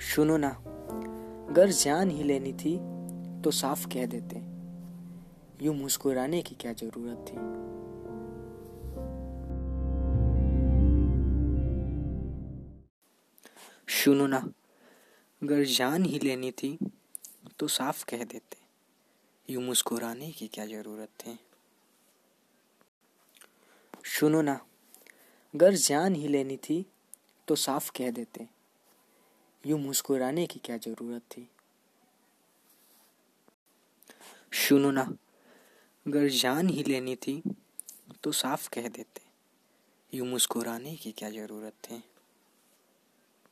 सुनो ना, अगर जान ही लेनी थी तो साफ़ कह देते। यूँ मुस्कुराने की क्या ज़रूरत थी? सुनो ना, अगर जान ही लेनी थी तो साफ़ कह देते। यूँ मुस्कुराने की क्या ज़रूरत थी? सुनो ना, अगर जान ही लेनी थी तो साफ़ कह देते। यूँ मुस्कुराने की क्या ज़रूरत थी? सुनो ना, अगर जान ही लेनी थी तो साफ़ कह देते। यूँ मुस्कुराने की क्या ज़रूरत थी?